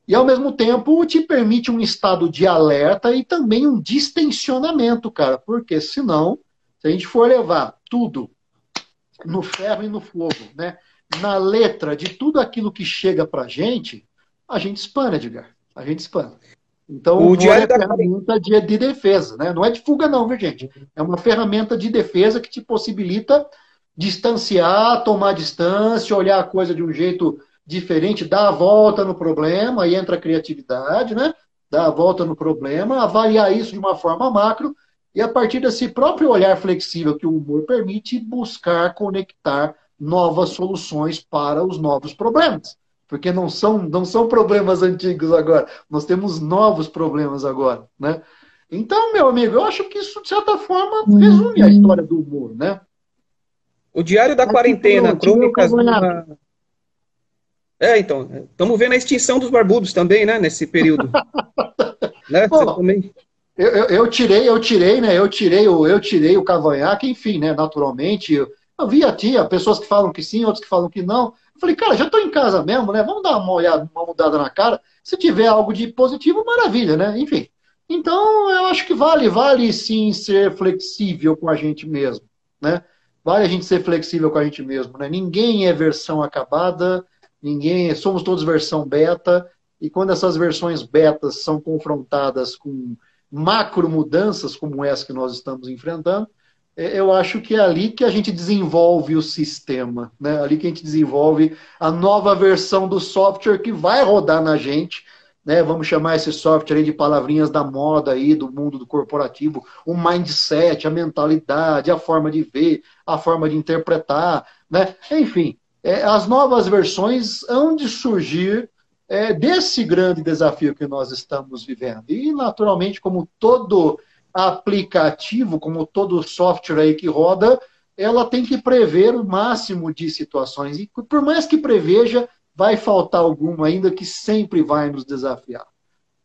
Speaker 2: e ao mesmo tempo te permite um estado de alerta e também um distensionamento, cara, porque senão, se a gente for levar tudo no ferro e no fogo, né, na letra de tudo aquilo que chega pra gente, a gente espana, Edgar, a gente espana. Então, o diário é ferramenta de, de defesa, né? Não é de fuga, não, viu, gente? É uma ferramenta de defesa que te possibilita distanciar, tomar distância, olhar a coisa de um jeito diferente, dá a volta no problema, aí entra a criatividade, né? Dá a volta no problema, avaliar isso de uma forma macro, e a partir desse próprio olhar flexível que o humor permite, buscar conectar novas soluções para os novos problemas. Porque não são, não são problemas antigos agora, nós temos novos problemas agora, né? Então, meu amigo, eu acho que isso, de certa forma, resume a uhum. história do humor, né?
Speaker 1: O Diário da Quarentena, Crônicas de uma, é, então, estamos vendo a extinção dos barbudos também, né, nesse período. né?
Speaker 2: Pô, também... eu, eu, eu, tirei, eu tirei, né, eu tirei o, eu tirei o cavanhaque, enfim, né, naturalmente, eu, eu vi a tia, pessoas que falam que sim, outros que falam que não. Falei, cara, já estou em casa mesmo, né, vamos dar uma olhada, uma mudada na cara. Se tiver algo de positivo, maravilha, né, enfim. Então, eu acho que vale, vale sim ser flexível com a gente mesmo, né? Vale a gente ser flexível com a gente mesmo, né? Ninguém é versão acabada, ninguém, somos todos versão beta, e quando essas versões betas são confrontadas com macro mudanças como essa que nós estamos enfrentando, é, eu acho que é ali que a gente desenvolve o sistema, né? ali que a gente desenvolve a nova versão do software que vai rodar na gente, né? Vamos chamar esse software de palavrinhas da moda aí, do mundo do corporativo, o mindset, a mentalidade, a forma de ver, a forma de interpretar, né? Enfim, é, as novas versões hão de surgir é, desse grande desafio que nós estamos vivendo. E, naturalmente, como todo aplicativo, como todo software aí que roda, ela tem que prever o máximo de situações. E por mais que preveja, vai faltar alguma ainda que sempre vai nos desafiar.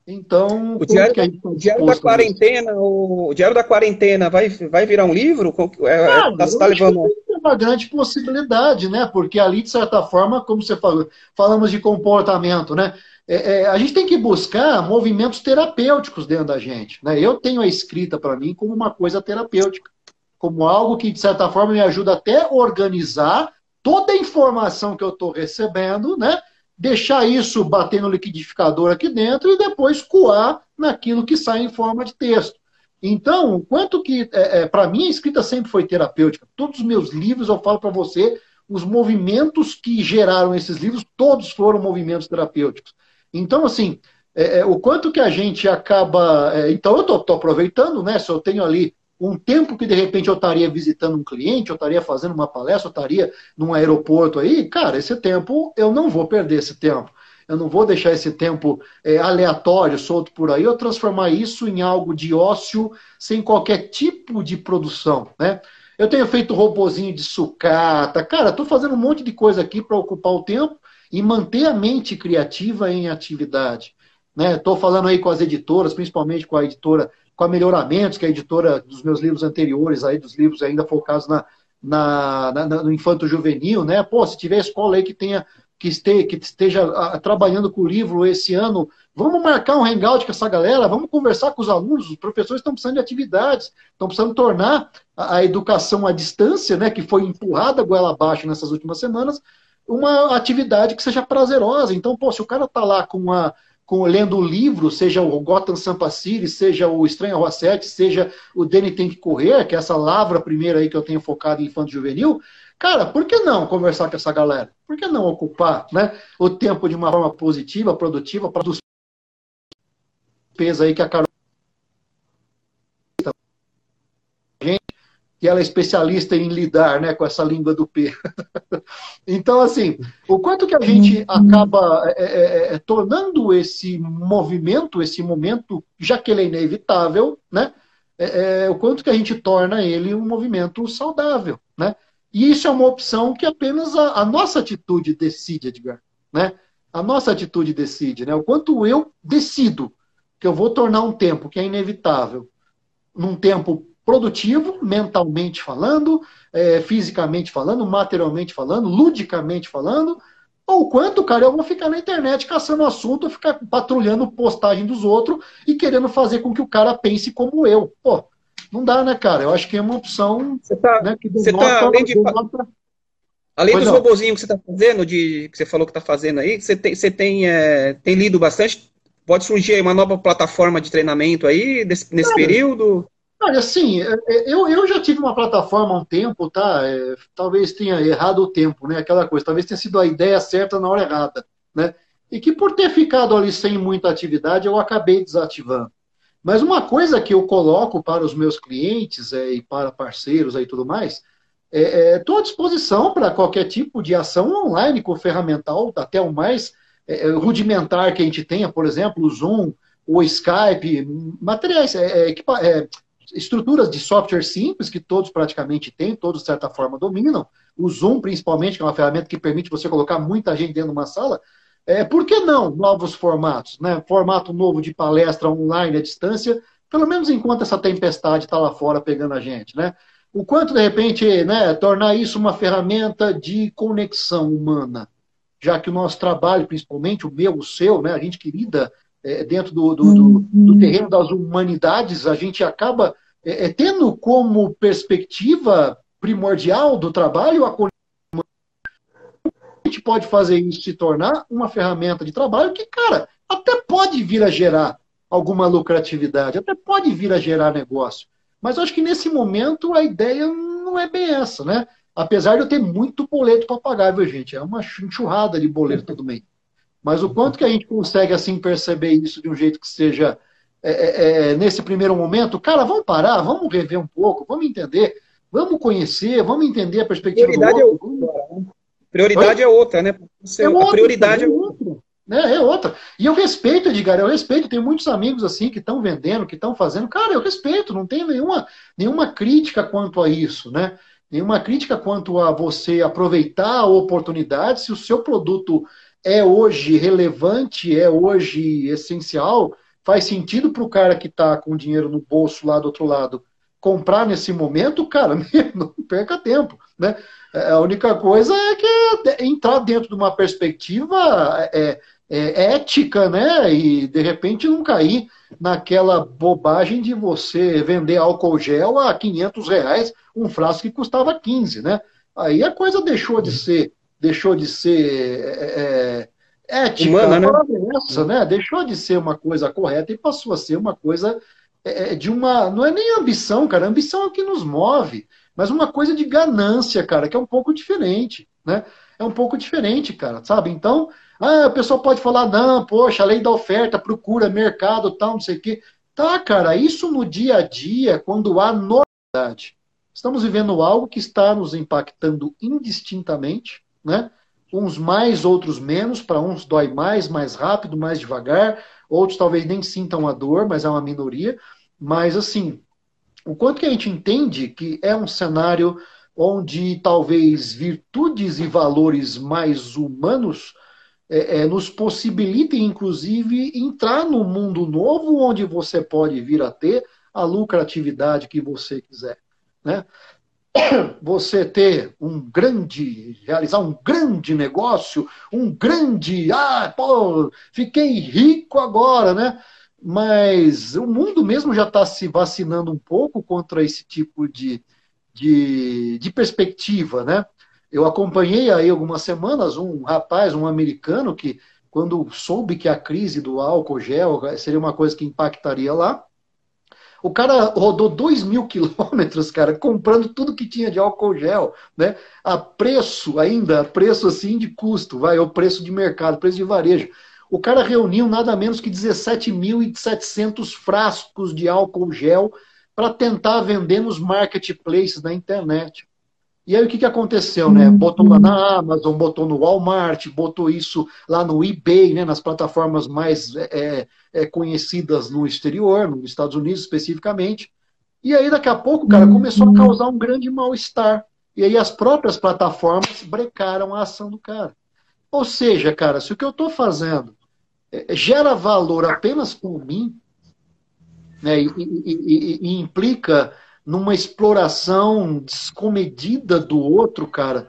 Speaker 2: Então,
Speaker 1: o diário, o diário da quarentena, o diário da quarentena vai, vai virar um livro? É,
Speaker 2: ah, tá, tá levando uma grande possibilidade, né? Porque ali, de certa forma, como você falou, falamos de comportamento, né? É, é, a gente tem que buscar movimentos terapêuticos dentro da gente. Né? Eu tenho a escrita para mim como uma coisa terapêutica, como algo que, de certa forma, me ajuda até a organizar toda a informação que eu estou recebendo, né? Deixar isso bater no liquidificador aqui dentro e depois coar naquilo que sai em forma de texto. Então, quanto que, é, é, para mim, a escrita sempre foi terapêutica. Todos os meus livros, eu falo para você, os movimentos que geraram esses livros, todos foram movimentos terapêuticos. Então, assim, é, é o quanto que a gente acaba. É, então, eu estou aproveitando, né? Se eu tenho ali um tempo que de repente eu estaria visitando um cliente, eu estaria fazendo uma palestra, eu estaria num aeroporto aí, cara, esse tempo eu não vou perder esse tempo. Eu não vou deixar esse tempo é, aleatório, solto por aí, eu transformar isso em algo de ócio sem qualquer tipo de produção, né? Eu tenho feito robozinho de sucata, cara, estou fazendo um monte de coisa aqui para ocupar o tempo e manter a mente criativa em atividade. Estou né? falando aí com as editoras, principalmente com a editora com a Melhoramentos, que é a editora dos meus livros anteriores, aí, dos livros ainda focados na, na, na no infanto juvenil, né? Pô, se tiver escola aí que tenha que esteja, que esteja a, trabalhando com o livro esse ano, vamos marcar um hangout com essa galera, vamos conversar com os alunos, os professores estão precisando de atividades, estão precisando tornar a, a educação à distância, né, que foi empurrada goela abaixo nessas últimas semanas, uma atividade que seja prazerosa. Então, pô, se o cara está lá com uma com, lendo o livro, seja o Gotham Sampa City, seja o Estranho Rua 7, seja o Danny Tem que Correr, que é essa lavra primeira aí que eu tenho focado em infanto juvenil, cara, por que não conversar com essa galera? Por que não ocupar né, o tempo de uma forma positiva, produtiva, para os pesos aí que a Carol que ela é especialista em lidar né, com essa língua do P. então, assim, o quanto que a gente acaba é, é, é, é, tornando esse movimento, esse momento, já que ele é inevitável, né, é, é, o quanto que a gente torna ele um movimento saudável. Né? E isso é uma opção que apenas a, a nossa atitude decide, Edgar. Né? A nossa atitude decide. Né? O quanto eu decido que eu vou tornar um tempo que é inevitável num tempo produtivo, mentalmente falando, é, fisicamente falando, materialmente falando, ludicamente falando, ou quanto, cara, eu vou ficar na internet caçando assunto, ficar patrulhando postagem dos outros e querendo fazer com que o cara pense como eu. Pô, não dá, né, cara? Eu acho que é uma opção. Você
Speaker 1: tá, né, que você tá além, de, além dos robozinhos que você está fazendo, de, que você falou que está fazendo aí, você tem, você tem, é, tem lido bastante. Pode surgir aí uma nova plataforma de treinamento aí desse, nesse período?
Speaker 2: Olha, assim, é, é, eu, eu já tive uma plataforma há um tempo, tá? É, talvez tenha errado o tempo, né? Aquela coisa, talvez tenha sido a ideia certa na hora errada, né? E que por ter ficado ali sem muita atividade, eu acabei desativando. Mas uma coisa que eu coloco para os meus clientes é, e para parceiros e tudo mais, estou é, à disposição para qualquer tipo de ação online com ferramental, até o mais é, rudimentar que a gente tenha, por exemplo, o Zoom, o Skype, materiais, é, é, estruturas de software simples que todos praticamente têm, todos de certa forma dominam. O Zoom, principalmente, que é uma ferramenta que permite você colocar muita gente dentro de uma sala. É, por que não novos formatos? Né? Formato novo de palestra online à distância, pelo menos enquanto essa tempestade está lá fora pegando a gente. Né? O quanto, de repente, né, tornar isso uma ferramenta de conexão humana, já que o nosso trabalho, principalmente o meu, o seu, né, a gente querida é, dentro do, do, do, do, terreno das humanidades, a gente acaba é, é, tendo como perspectiva primordial do trabalho a gente pode fazer isso se tornar uma ferramenta de trabalho que, cara, até pode vir a gerar alguma lucratividade, até pode vir a gerar negócio. Mas eu acho que nesse momento a ideia não é bem essa, né? Apesar de eu ter muito boleto para pagar, viu, gente? É uma enxurrada de boleto todo mês. Mas o quanto que a gente consegue, assim, perceber isso de um jeito que seja é, é, é, nesse primeiro momento, cara, vamos parar, vamos rever um pouco, vamos entender, vamos conhecer, vamos entender a perspectiva
Speaker 1: prioridade do outro. É outra. Né? Prioridade é outra, né?
Speaker 2: Você, é outra, a prioridade é outra. É, é outra. E eu respeito, Edgar, eu respeito. Tenho muitos amigos assim que estão vendendo, que estão fazendo. Cara, eu respeito, não tenho nenhuma, nenhuma crítica quanto a isso, né? Nenhuma crítica quanto a você aproveitar a oportunidade. Se o seu produto é hoje relevante, é hoje essencial, faz sentido para o cara que está com dinheiro no bolso lá do outro lado comprar nesse momento, cara, não perca tempo, né? É, a única coisa é que é entrar dentro de uma perspectiva é, é, ética, né? E de repente não cair naquela bobagem de você vender álcool gel a 500 reais, um frasco que custava 15, né? Aí a coisa deixou de ser, deixou de ser é, é, ética,
Speaker 1: Humana, né?
Speaker 2: Essa, né? Deixou de ser uma coisa correta e passou a ser uma coisa é, é, de uma. Não é nem ambição, cara. ambição é o que nos move, mas uma coisa de ganância, cara, que é um pouco diferente, né? É um pouco diferente, cara, sabe? Então, ah, o pessoal pode falar, não, poxa, a lei da oferta, procura, mercado, tal, não sei o quê. Tá, cara, isso no dia a dia, quando há normalidade. Estamos vivendo algo que está nos impactando indistintamente, né? Uns mais, outros menos, para uns dói mais, mais rápido, mais devagar, outros talvez nem sintam a dor, mas é uma minoria. Mas assim, o quanto que a gente entende que é um cenário onde talvez virtudes e valores mais humanos é, é, nos possibilitem, inclusive, entrar no mundo novo onde você pode vir a ter a lucratividade que você quiser. Né? Você ter um grande, realizar um grande negócio, um grande, ah, pô, fiquei rico agora, né? Mas o mundo mesmo já está se vacinando um pouco contra esse tipo de, de, de perspectiva, né? Eu acompanhei aí algumas semanas um rapaz, um americano, que quando soube que a crise do álcool gel seria uma coisa que impactaria lá, o cara rodou 2 mil quilômetros, cara, comprando tudo que tinha de álcool gel, né? A preço ainda, preço assim de custo, vai, o preço de mercado, preço de varejo. O cara reuniu nada menos que 17.700 frascos de álcool gel para tentar vender nos marketplaces da internet. E aí o que, que aconteceu, né? Uhum. Botou lá na Amazon, botou no Walmart, botou isso lá no eBay, né? Nas plataformas mais é, é, é conhecidas no exterior, nos Estados Unidos especificamente. E aí daqui a pouco, cara, começou a uhum. causar um grande mal-estar. E aí as próprias plataformas brecaram a ação do cara. Ou seja, cara, se o que eu estou fazendo é, gera valor apenas por mim, né, e, e, e, e implica numa exploração descomedida do outro, cara,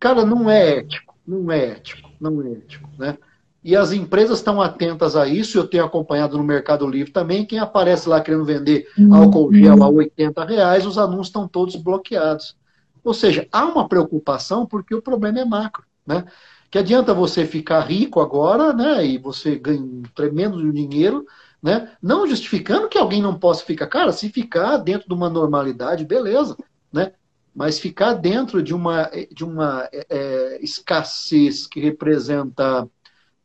Speaker 2: cara, não é ético, não é ético, não é ético, né? E as empresas estão atentas a isso, eu tenho acompanhado no Mercado Livre também, quem aparece lá querendo vender álcool gel a 80 reais, os anúncios estão todos bloqueados. Ou seja, há uma preocupação porque o problema é macro, né? Que adianta você ficar rico agora, né? E você ganha um tremendo dinheiro, né? Não justificando que alguém não possa ficar. Cara, se ficar dentro de uma normalidade, beleza. Né? Mas ficar dentro de uma, de uma é, é escassez que representa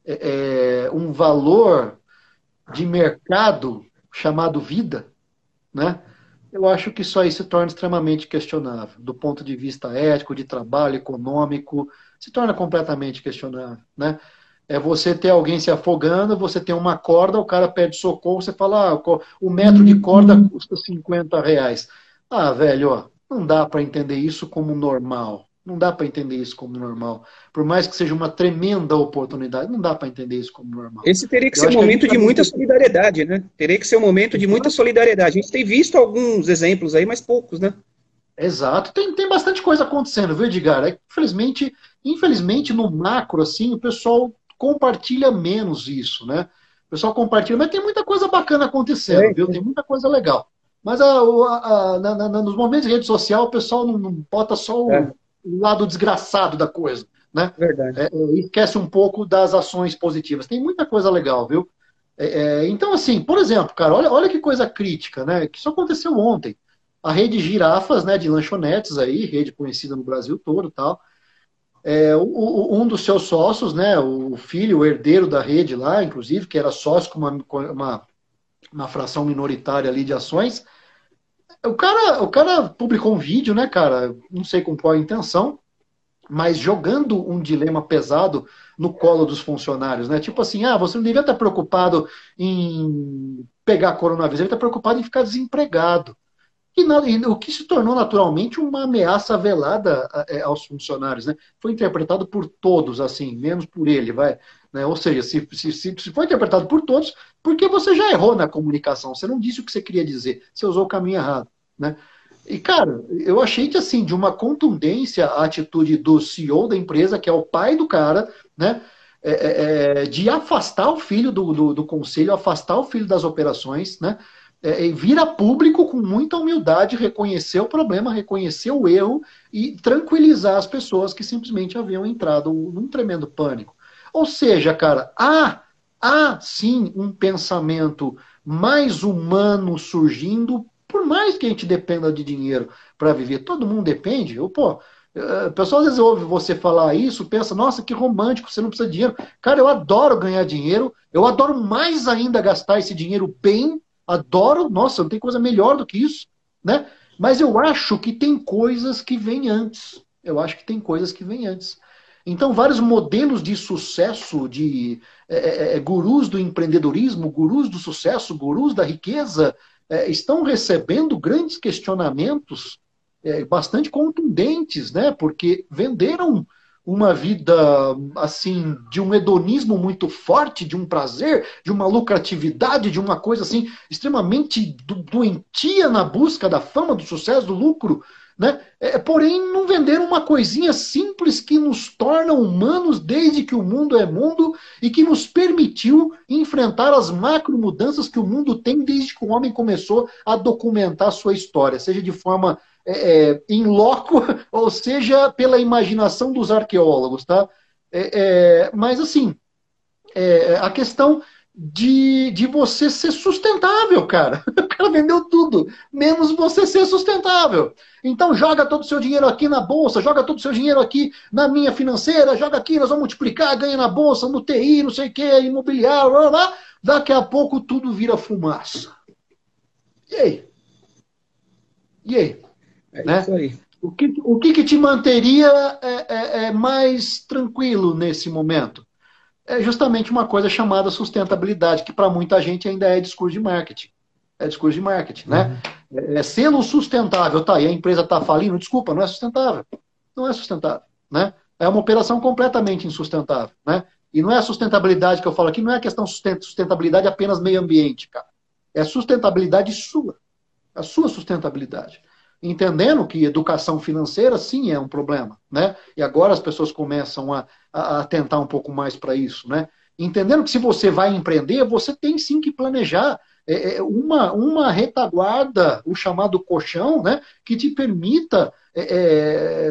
Speaker 2: é, é, um valor de mercado chamado vida, né? eu acho que isso aí se torna extremamente questionável. Do ponto de vista ético, de trabalho, econômico, se torna completamente questionável. Né? É você ter alguém se afogando, você tem uma corda, o cara pede socorro, você fala, ah, o metro de corda uhum. custa 50 reais. Ah, velho, ó, não dá para entender isso como normal. Não dá para entender isso como normal. Por mais que seja uma tremenda oportunidade, não dá para entender isso como normal.
Speaker 1: Esse teria que Eu ser um momento de tá muita solidariedade, né? Teria que ser um momento de muita solidariedade. A gente tem visto alguns exemplos aí, mas poucos, né?
Speaker 2: Exato. Tem, tem bastante coisa acontecendo, viu, Edgar? É, infelizmente, infelizmente, no macro, assim, o pessoal compartilha menos isso, né? O pessoal compartilha, mas tem muita coisa bacana acontecendo, é, viu? Tem muita coisa legal. Mas a, a, a, na, na, nos momentos de rede social, o pessoal não, não bota só o, é. lado desgraçado da coisa, né? Verdade. É, é, esquece um pouco das ações positivas. Tem muita coisa legal, viu? É, é, então, assim, por exemplo, cara, olha, olha que coisa crítica, né? Que isso aconteceu ontem. A rede Girafas, né, de lanchonetes aí, rede conhecida no Brasil todo tal, é, o, um dos seus sócios, né, o filho, o herdeiro da rede lá, inclusive, que era sócio com uma, uma, uma fração minoritária ali de ações, o cara, o cara publicou um vídeo, né, cara, não sei com qual intenção, mas jogando um dilema pesado no colo dos funcionários, né? Tipo assim, ah, você não devia estar preocupado em pegar coronavírus, devia estar preocupado em ficar desempregado. E, na, e, o que se tornou naturalmente uma ameaça velada é, aos funcionários, né? Foi interpretado por todos, assim, menos por ele, vai. Né? Ou seja, se, se, se foi interpretado por todos, porque você já errou na comunicação, você não disse o que você queria dizer, você usou o caminho errado, né? E, cara, eu achei que, assim, de uma contundência a atitude do CEO da empresa, que é o pai do cara, né? É, é, é de afastar o filho do, do, do conselho, afastar o filho das operações, né? É, vira público com muita humildade, reconhecer o problema, reconhecer o erro e tranquilizar as pessoas que simplesmente haviam entrado num tremendo pânico. Ou seja, cara, há, há sim um pensamento mais humano surgindo, por mais que a gente dependa de dinheiro para viver. Todo mundo depende. Eu, pô, eh, o pessoal às vezes ouve você falar isso, pensa, nossa, que romântico, você não precisa de dinheiro. Cara, eu adoro ganhar dinheiro, eu adoro mais ainda gastar esse dinheiro bem, adoro, nossa, não tem coisa melhor do que isso, né? Mas eu acho que tem coisas que vêm antes. Eu acho que tem coisas que vêm antes. Então, vários modelos de sucesso, de é, é, gurus do empreendedorismo, gurus do sucesso, gurus da riqueza, é, estão recebendo grandes questionamentos é, bastante contundentes, né? Porque venderam uma vida assim de um hedonismo muito forte, de um prazer, de uma lucratividade, de uma coisa assim extremamente doentia na busca da fama, do sucesso, do lucro, né? É, porém, não venderam uma coisinha simples que nos torna humanos desde que o mundo é mundo e que nos permitiu enfrentar as macro mudanças que o mundo tem desde que o homem começou a documentar sua história, seja de forma é, é, em loco, ou seja, pela imaginação dos arqueólogos, tá? É, é mas assim, é, a questão de, de você ser sustentável, cara. O cara vendeu tudo, menos você ser sustentável. Então joga todo o seu dinheiro aqui na bolsa, joga todo o seu dinheiro aqui na minha financeira, joga aqui, nós vamos multiplicar, ganha na bolsa, no TI, não sei o que, imobiliário, blá, blá. daqui a pouco tudo vira fumaça. E aí? E aí? É né? isso aí. O que, o que, que te manteria é, é, é mais tranquilo nesse momento? É justamente uma coisa chamada sustentabilidade, que para muita gente ainda é discurso de marketing. É discurso de marketing, né? uhum. né? É, selo sustentável, tá? E a empresa está falindo, desculpa, não é sustentável. Não é sustentável, né? É uma operação completamente insustentável, né? E não é a sustentabilidade que eu falo aqui, não é a questão sustentabilidade apenas meio ambiente, cara. É sustentabilidade sua. A sua sustentabilidade entendendo que educação financeira sim é um problema, né? E agora as pessoas começam a, a, tentar um pouco mais para isso, né? Entendendo que se você vai empreender, você tem sim que planejar é, é, uma, uma retaguarda, o chamado colchão, né? Que te permita é,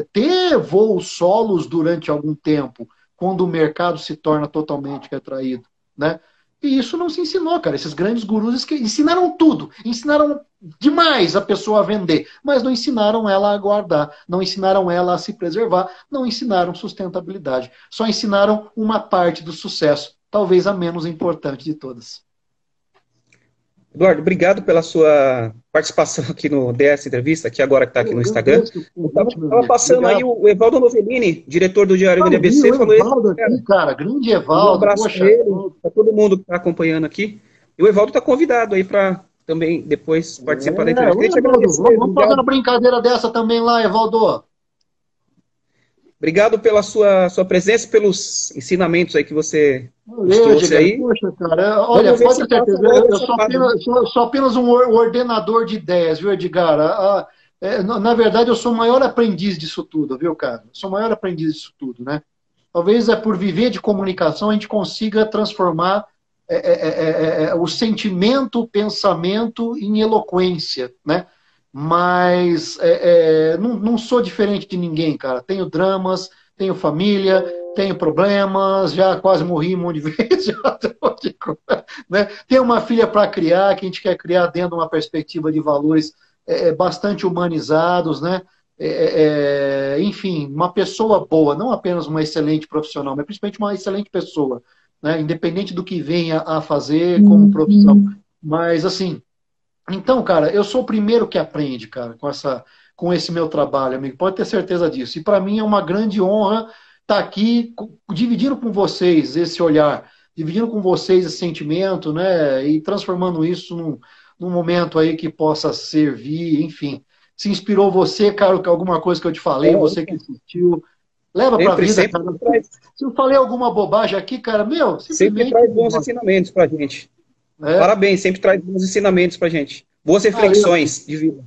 Speaker 2: é, ter voos solos durante algum tempo, quando o mercado se torna totalmente retraído, né? E isso não se ensinou, cara. Esses grandes gurus que ensinaram tudo, ensinaram demais a pessoa a vender, mas não ensinaram ela a guardar, não ensinaram ela a se preservar, não ensinaram sustentabilidade. Só ensinaram uma parte do sucesso, talvez a menos importante de todas.
Speaker 1: Eduardo, obrigado pela sua participação aqui no DS Entrevista, que agora está aqui no Instagram. Estava passando obrigado. aí o Evaldo Novellini, diretor do Diário do ABC,
Speaker 2: falou Evaldo aqui, cara, grande Evaldo. Um
Speaker 1: abraço para todo mundo que está acompanhando aqui. E o Evaldo está convidado aí para também depois participar é, da entrevista.
Speaker 2: Vamos, vamos fazer uma brincadeira dessa também lá, Evaldo.
Speaker 1: Obrigado pela sua, sua presença, pelos ensinamentos aí que você
Speaker 2: Valeu, aí. Poxa, cara, olha, pode ter certeza, eu sou apenas, sou, sou apenas, um ordenador de ideias, viu, Edgar? Ah, é, na verdade, eu sou o maior aprendiz disso tudo, viu, cara? Eu sou o maior aprendiz disso tudo, né? Talvez é por viver de comunicação a gente consiga transformar é, é, é, é o sentimento, o pensamento em eloquência, né? Mas não, não sou diferente de ninguém, cara. Tenho dramas, tenho família, tenho problemas, já quase morri um monte de vezes, já, né? tenho uma filha para criar, que a gente quer criar dentro de uma perspectiva de valores é, bastante humanizados, né? É, é, enfim, uma pessoa boa, não apenas uma excelente profissional, mas principalmente uma excelente pessoa né? independente do que venha a fazer como uhum. profissão. Mas assim, então, cara, eu sou o primeiro que aprende, cara, com essa, com esse meu trabalho, amigo. Pode ter certeza disso. E para mim é uma grande honra estar tá aqui dividindo com vocês esse olhar, dividindo com vocês esse sentimento, né? E transformando isso num, num momento aí que possa servir, enfim. Se inspirou você, cara, alguma coisa que eu te falei, é, você que assistiu, Leva para a vida, cara. Traz... Se eu falei alguma bobagem aqui, cara, meu,
Speaker 1: sempre traz bons ensinamentos para gente. É. Parabéns, sempre traz bons ensinamentos para gente. Boas reflexões Valeu. de vida.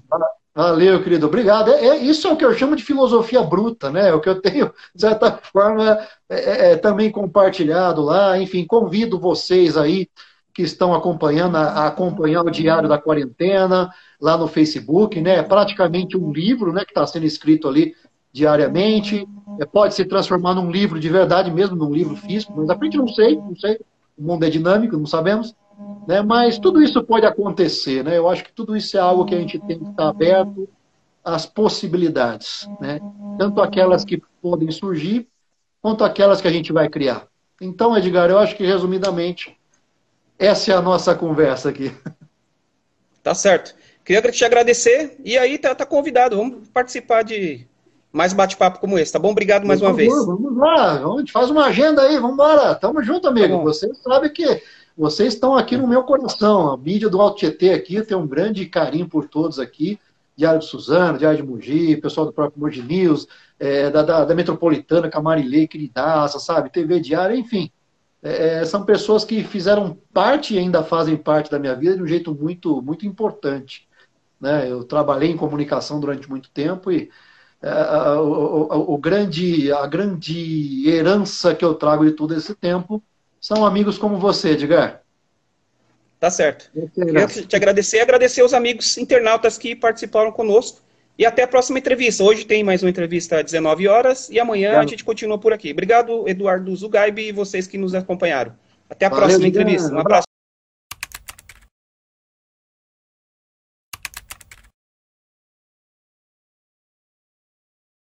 Speaker 2: Valeu, querido. Obrigado. É, é, isso é o que eu chamo de filosofia bruta, né? É o que eu tenho, de certa forma, é, é, é, também compartilhado lá. Enfim, convido vocês aí que estão acompanhando, a, acompanhar o Diário da Quarentena, lá no Facebook, né? É praticamente um livro, né, que está sendo escrito ali diariamente. É, pode se transformar num livro de verdade mesmo, num livro físico, mas a frente não sei, não sei. O mundo é dinâmico, não sabemos. Né? Mas tudo isso pode acontecer, né? Eu acho que tudo isso é algo que a gente tem que estar aberto às possibilidades, né? Tanto aquelas que podem surgir, quanto aquelas que a gente vai criar. Então, Edgar, eu acho que resumidamente essa é a nossa conversa aqui.
Speaker 1: Tá certo. Queria te agradecer e aí tá, tá convidado. Vamos participar de mais bate-papo como esse, tá bom? Obrigado mais uma vez.
Speaker 2: Vamos lá, vamos, faz uma agenda aí, vamos embora. Tamo junto, amigo. Tá Você sabe que vocês estão aqui no meu coração. A mídia do Alto Tietê aqui tem um grande carinho por todos aqui. Diário de Suzano, Diário de Mogi, pessoal do próprio Mogi News, é, da, da, da, Metropolitana, Camarilei, queridaça, sabe? TV Diário, enfim. É, é, são pessoas que fizeram parte e ainda fazem parte da minha vida de um jeito muito, muito importante. Né? Eu trabalhei em comunicação durante muito tempo e é, o, o, o, grande, a grande herança que eu trago de todo esse tempo são amigos como você, Edgar.
Speaker 1: Tá certo. Queria te agradecer e agradecer aos amigos internautas que participaram conosco. E até a próxima entrevista. Hoje tem mais uma entrevista às 19 horas e amanhã a gente continua por aqui. Obrigado, Eduardo Zugaib e vocês que nos acompanharam. Até a Valeu, próxima entrevista. Um abraço.